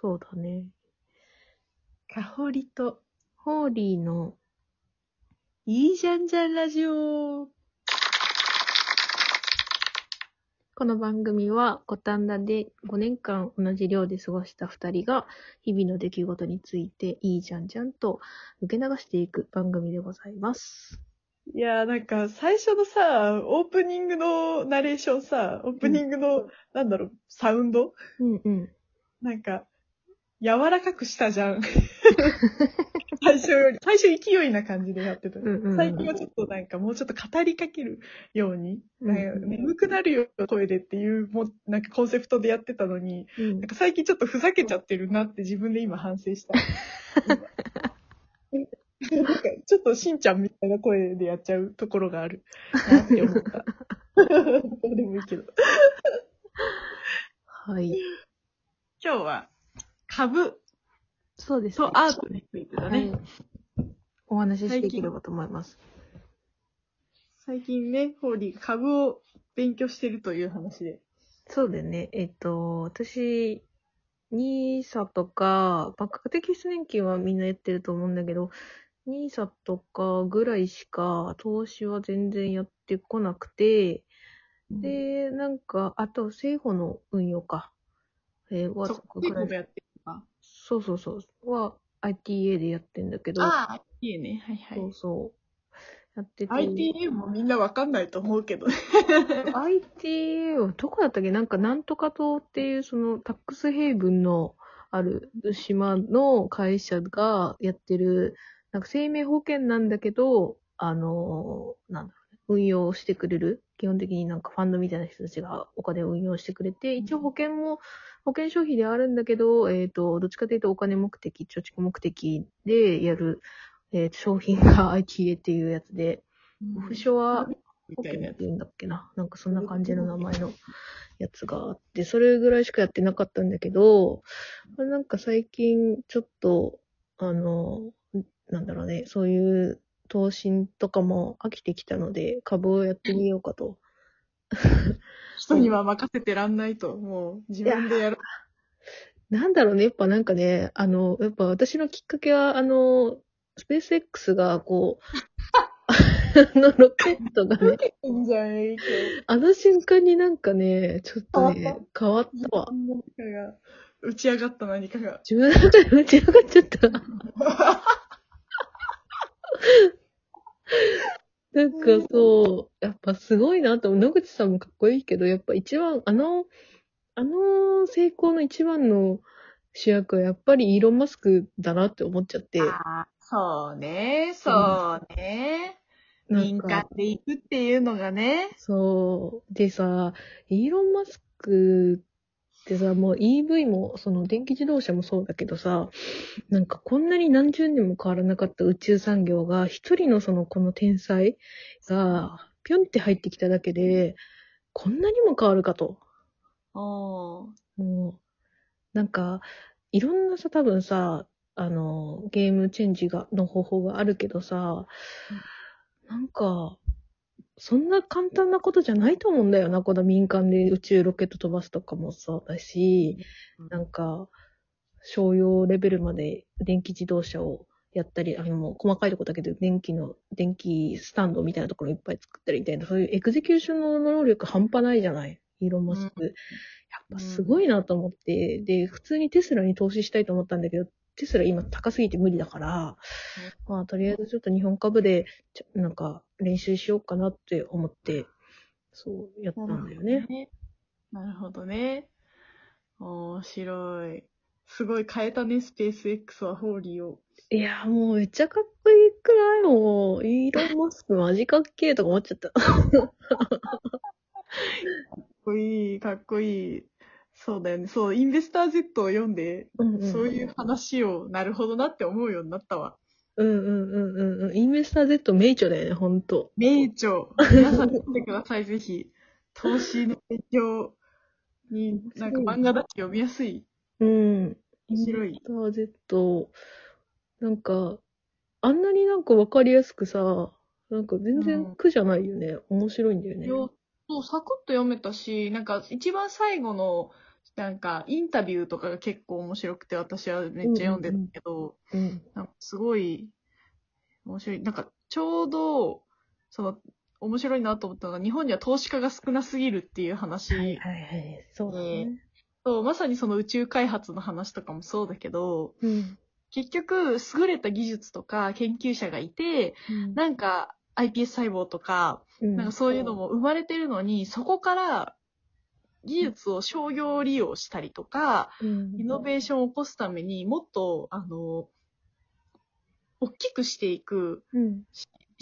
そうだね。かほりと、ホーリーの、いいじゃんじゃんラジオ。この番組は五反田で5年間同じ寮で過ごした2人が日々の出来事についていいじゃんじゃんと受け流していく番組でございます。いやーなんか最初のさ、オープニングのナレーションさ、オープニングの、なんだろう、サウンド？うんうん。なんか、柔らかくしたじゃん。最初より、最初勢いな感じでやってた。うんうんうん最近はちょっとなんかもうちょっと語りかけるように、うんうん眠くなるよ声でっていう、もうなんかコンセプトでやってたのに、うんなんか最近ちょっとふざけちゃってるなって自分で今反省した。なんかちょっとしんちゃんみたいな声でやっちゃうところがあるなって思った。どうでもいいけど。はい。今日は株そうです、とアートについてだはね。い。お話ししていければと思います。最近ね、ホーリーが株を勉強してるという話で。そうだよね。えっと、私、ニーサとか、まあ、確定拠出年金はみんなやってると思うんだけど、ニーサとかぐらいしか投資は全然やってこなくて、で、なんか、あと、政府の運用か。えー、はそこでやって。そうそうそう。は、ITA でやってんだけど、ああ、いいね。はいはい。そうそう。やってて。ITA もみんなわかんないと思うけど。ITA はどこだったっけ？なんかなんとか島っていうそのタックスヘイブンのある島の会社がやってる、なんか生命保険なんだけど、あの、なんだ運用してくれる。基本的になんかファンドみたいな人たちがお金を運用してくれて、一応保険も、保険消費であるんだけど、えっ、と、どっちかというとお金目的、貯蓄目的でやる、えー商品が ITA っていうやつで、オフショアみたいなやつ。って言うんだっけな。なんかそんな感じの名前のやつがあって、それぐらいしかやってなかったんだけど、なんか最近ちょっと、あの、なんだろうね、そういう投資とかも飽きてきたので、株をやってみようかと。人には任せてらんないと、もう自分でやる。なんだろうね、やっぱなんかね、あの、やっぱ私のきっかけは、あの、スペース X がこう、あのロケットがね。あの瞬間になんかね、ちょっとね、変わったわ。何かが、打ち上がった何かが。自分の中で打ち上がっちゃった。なんかそう、やっぱすごいなと思う。野口さんもかっこいいけど、やっぱ一番、あの、あの成功の一番の主役はやっぱりイーロン・マスクだなって思っちゃって。あーそうね、そうね。民間か、で行くっていうのがね。そう。でさ、イーロン・マスクってさ、もう EV も、その電気自動車もそうだけどさ、なんかこんなに何十年も変わらなかった宇宙産業が、一人のそのこの天才が、ぴょんって入ってきただけで、こんなにも変わるかと。おーもう、なんか、いろんなさ、多分さ、あの、ゲームチェンジが、の方法があるけどさ、なんか、そんな簡単なことじゃないと思うんだよな、この民間で宇宙ロケット飛ばすとかもそうだし、なんか、商用レベルまで電気自動車をやったり、あの、細かいとこだけで電気の、電気スタンドみたいなところいっぱい作ったりみたいな、そういうエクゼキューションの能力半端ないじゃない？イーロン・マスク。やっぱすごいなと思って、で、普通にテスラに投資したいと思ったんだけど、テスラ今高すぎて無理だから、まあ、とりあえずちょっと日本株で、ちょなんか練習しようかなって思って、そう、やったんだよね。なるほどね。面白い。すごい変えたね、スペース X はホーリーを。いや、もうめっちゃかっこいいくらいもう、イーロン・マスクマジかっけーとか思っちゃった。かっこいい、かっこいい。そうだよね。そう、インベスター Z を読んで、うんうん、そういう話を、なるほどなって思うようになったわ。うんうんうんうんうん。インベスター Z 名著だよね、ほんと。名著。皆さん読んでください、ぜひ。投資の勉強に、なんか漫画だけ読みやすい。うん。面白いインベスター Z、なんか、あんなになんかわかりやすくさ、なんか全然苦じゃないよね。面白いんだよね。よそう、サクッと読めたし、なんか一番最後の、なんか、インタビューとかが結構面白くて、私はめっちゃ読んでたけど、うん。なんかすごい面白い。なんか、ちょうど、その、面白いなと思ったのが、日本には投資家が少なすぎるっていう話はいはいはい。そうだね。と、まさにその宇宙開発の話とかもそうだけど、うん。結局、優れた技術とか研究者がいて、なんか iPS 細胞とか、うんなんかそういうのも生まれてるのに、そこから技術を商業利用したりとか、うんイノベーションを起こすためにもっと、あの、大きくしていくうん。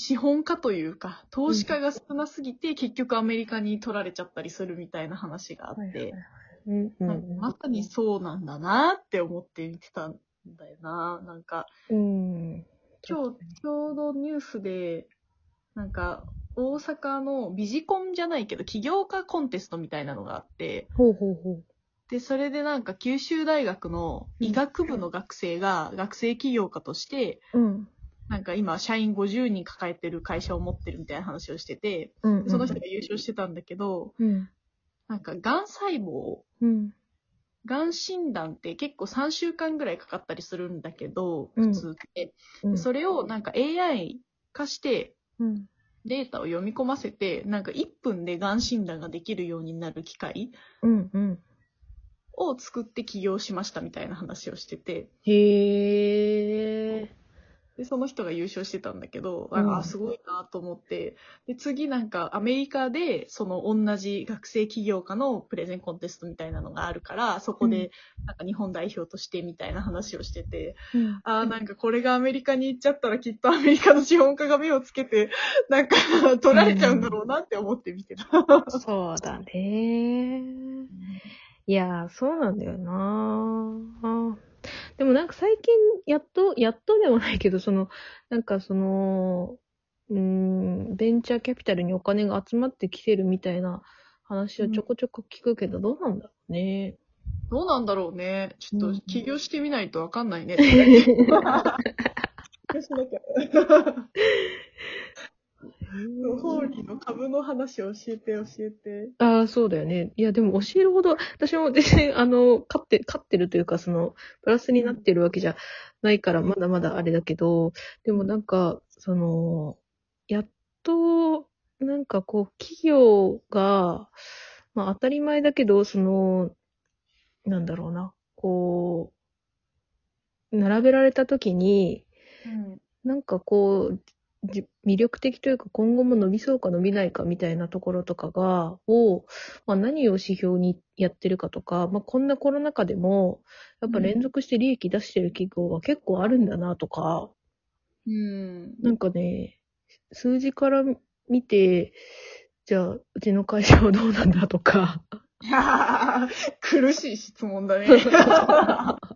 資本家というか、投資家が少なすぎて、結局アメリカに取られちゃったりするみたいな話があって、まさにそうなんだなって思って見てたんだよな。なんか、うん。今日ちょうどニュースで、なんか、大阪のビジコンじゃないけど、起業家コンテストみたいなのがあって、ほうほうほで、それでなんか九州大学の医学部の学生が学生起業家として、う。うん。なんか今社員50人抱えてる会社を持ってるみたいな話をしてて、うん。その人が優勝してたんだけど、うん。なんか癌細胞、うん。癌診断って結構3週間ぐらいかかったりするんだけど、うん普通って。うん。それをなんか AI 化して、うん。データを読み込ませて、なんか1分で癌診断ができるようになる機械うん。うん。を作って起業しましたみたいな話をしてて、へえ。で、その人が優勝してたんだけど、うんあ、すごいなと思って、で、次なんかアメリカで、その同じ学生起業家のプレゼンコンテストみたいなのがあるから、そこうんでなんか日本代表としてみたいな話をしてて、うん。あーなんかこれがアメリカに行っちゃったらきっとアメリカの資本家が目をつけて、なんか取られちゃうんだろうなって思って見てた。そうだね。いやー、そうなんだよなでもなんか最近、やっと、やっとでもないけど、その、なんかその、うーん、ベンチャーキャピタルにお金が集まってきてるみたいな話をちょこちょこ聞くけど、どうなんだろうね。どうなんだろうね。ちょっと起業してみないとわかんないね。私なんかホーリーの株の話教えて教えて。ああ、そうだよね。いや、でも教えるほど、私も全然、あの、勝って、勝ってるというか、その、プラスになってるわけじゃないから、まだまだあれだけど、でもなんか、その、やっと、なんかこう、企業が、まあ当たり前だけど、その、なんだろうな、こう、並べられた時に、うん。なんかこう、じ魅力的というか今後も伸びそうか伸びないかみたいなところとかが、を、まあ何を指標にやってるかとか、まあこんなコロナ禍でも、やっぱ連続して利益出してる企業は結構あるんだなとか、うん。なんかね、数字から見て、じゃあ、うちの会社はどうなんだとか、苦しい質問だね。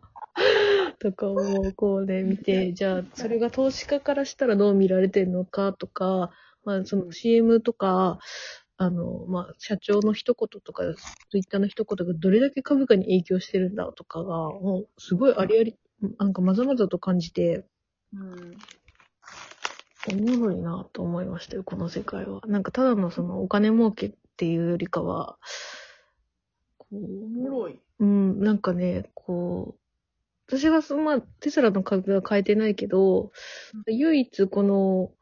とかをこうね、見て、じゃあ、それが投資家からしたらどう見られてるのかとか、まあ、その CM とか、あの、まあ、社長の一言とか、ツイッターの一言がどれだけ株価に影響してるんだとかが、もう、すごいありあり、なんかまざまざと感じて、うん。おもろいなと思いましたよ、この世界は。なんかただのそのお金儲けっていうよりかは、こおう、もろい。うん、なんかね、こう、私がその、まあ、テスラの株は変えてないけど、唯一この、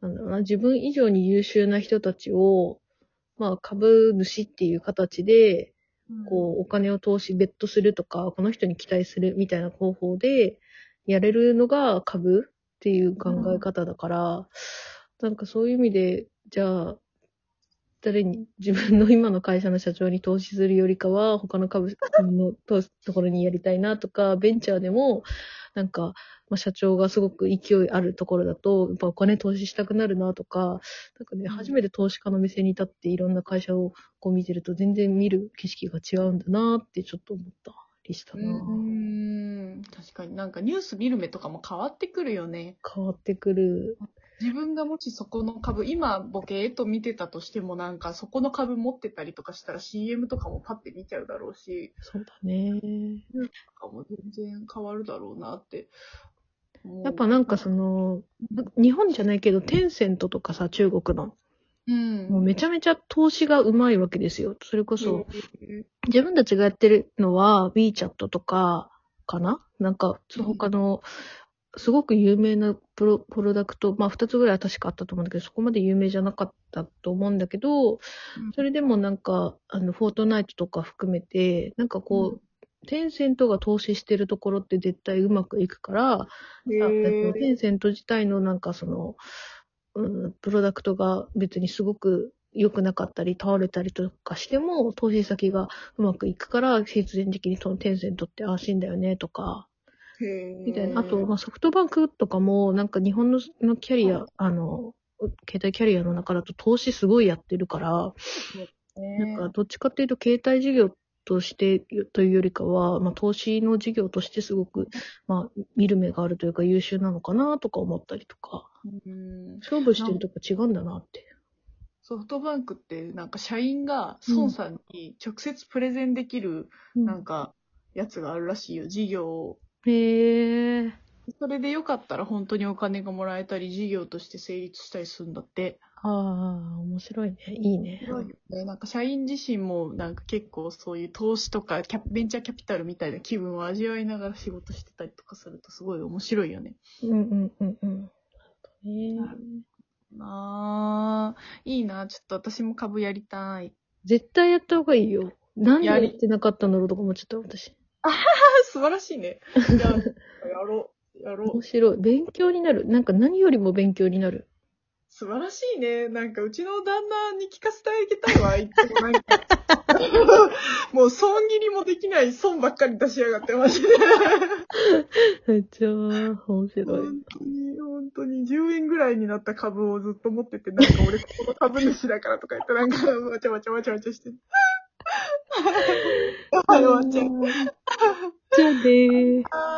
なんだろうな、自分以上に優秀な人たちを、まあ、株主っていう形で、こう、お金を投資、ベットするとか、この人に期待するみたいな方法で、やれるのが株っていう考え方だから、なんかそういう意味で、じゃあ、誰に、自分の今の会社の社長に投資するよりかは、他の株の投資ところにやりたいなとか、ベンチャーでも、なんか、まあ、社長がすごく勢いあるところだと、やっぱお金投資したくなるなとか、なんかね、うん初めて投資家の目線に立っていろんな会社をこう見てると、全然見る景色が違うんだなってちょっと思ったりしたな。うん。確かになんかニュース見る目とかも変わってくるよね。変わってくる。自分がもしそこの株、今ボケーっと見てたとしてもなんかそこの株持ってたりとかしたら CM とかもパッて見ちゃうだろうし、そうだね。とかも全然変わるだろうなって。やっぱなんかその、日本じゃないけど、テンセントとかさ、中国の。うん。もうめちゃめちゃ投資がうまいわけですよ。それこそ、うん自分たちがやってるのは WeChat とかかな？なんか、他の、すごく有名なプロプロダクト、まあ二つぐらいは確かあったと思うんだけど、そこまで有名じゃなかったと思うんだけど、それでもなんか、あの、フォートナイトとか含めて、なんかこう、テンセントが投資してるところって絶対うまくいくから、テンセント自体のなんかその、うん、プロダクトが別にすごく良くなかったり倒れたりとかしても、投資先がうまくいくから、必然的にそのテンセントって安心だよねとか、みたいな。あと、まあ、ソフトバンクとかも、なんか日本ののキャリア、あの、携帯キャリアの中だと投資すごいやってるから、なんかどっちかっていうと携帯事業としてというよりかは、まあ投資の事業としてすごく、まあ見る目があるというか優秀なのかなとか思ったりとか、うん勝負してるとこ違うんだなって。ソフトバンクってなんか社員が孫さんに直接プレゼンできるなんかやつがあるらしいよ、事業を。へえ。それでよかったら本当にお金がもらえたり、事業として成立したりするんだって。ああ、面白いね。いいね。いよね。なんか社員自身もなんか結構そういう投資とかキャベンチャーキャピタルみたいな気分を味わいながら仕事してたりとかするとすごい面白いよね。うんうんうんうん。へなるなあいいなちょっと私も株やりたい。絶対やった方がいいよ。なんでやってなかったんだろうとか思っちゃった、私。素晴らしいね。いや、やろう。やろう面。白い。勉強になる。なんか何よりも勉強になる。素晴らしいね。なんか、うちの旦那に聞かせてあげたいわ。いつもなんか。もう、損切りもできない損ばっかり出しやがって、マジで。めっちゃ面白い。本当に、本当に、10円ぐらいになった株をずっと持ってて、なんか俺、ここの株主だからとか言って、なんか、わちゃわちゃわちゃわちゃして。はい、終わっちゃう。じゃあね。ー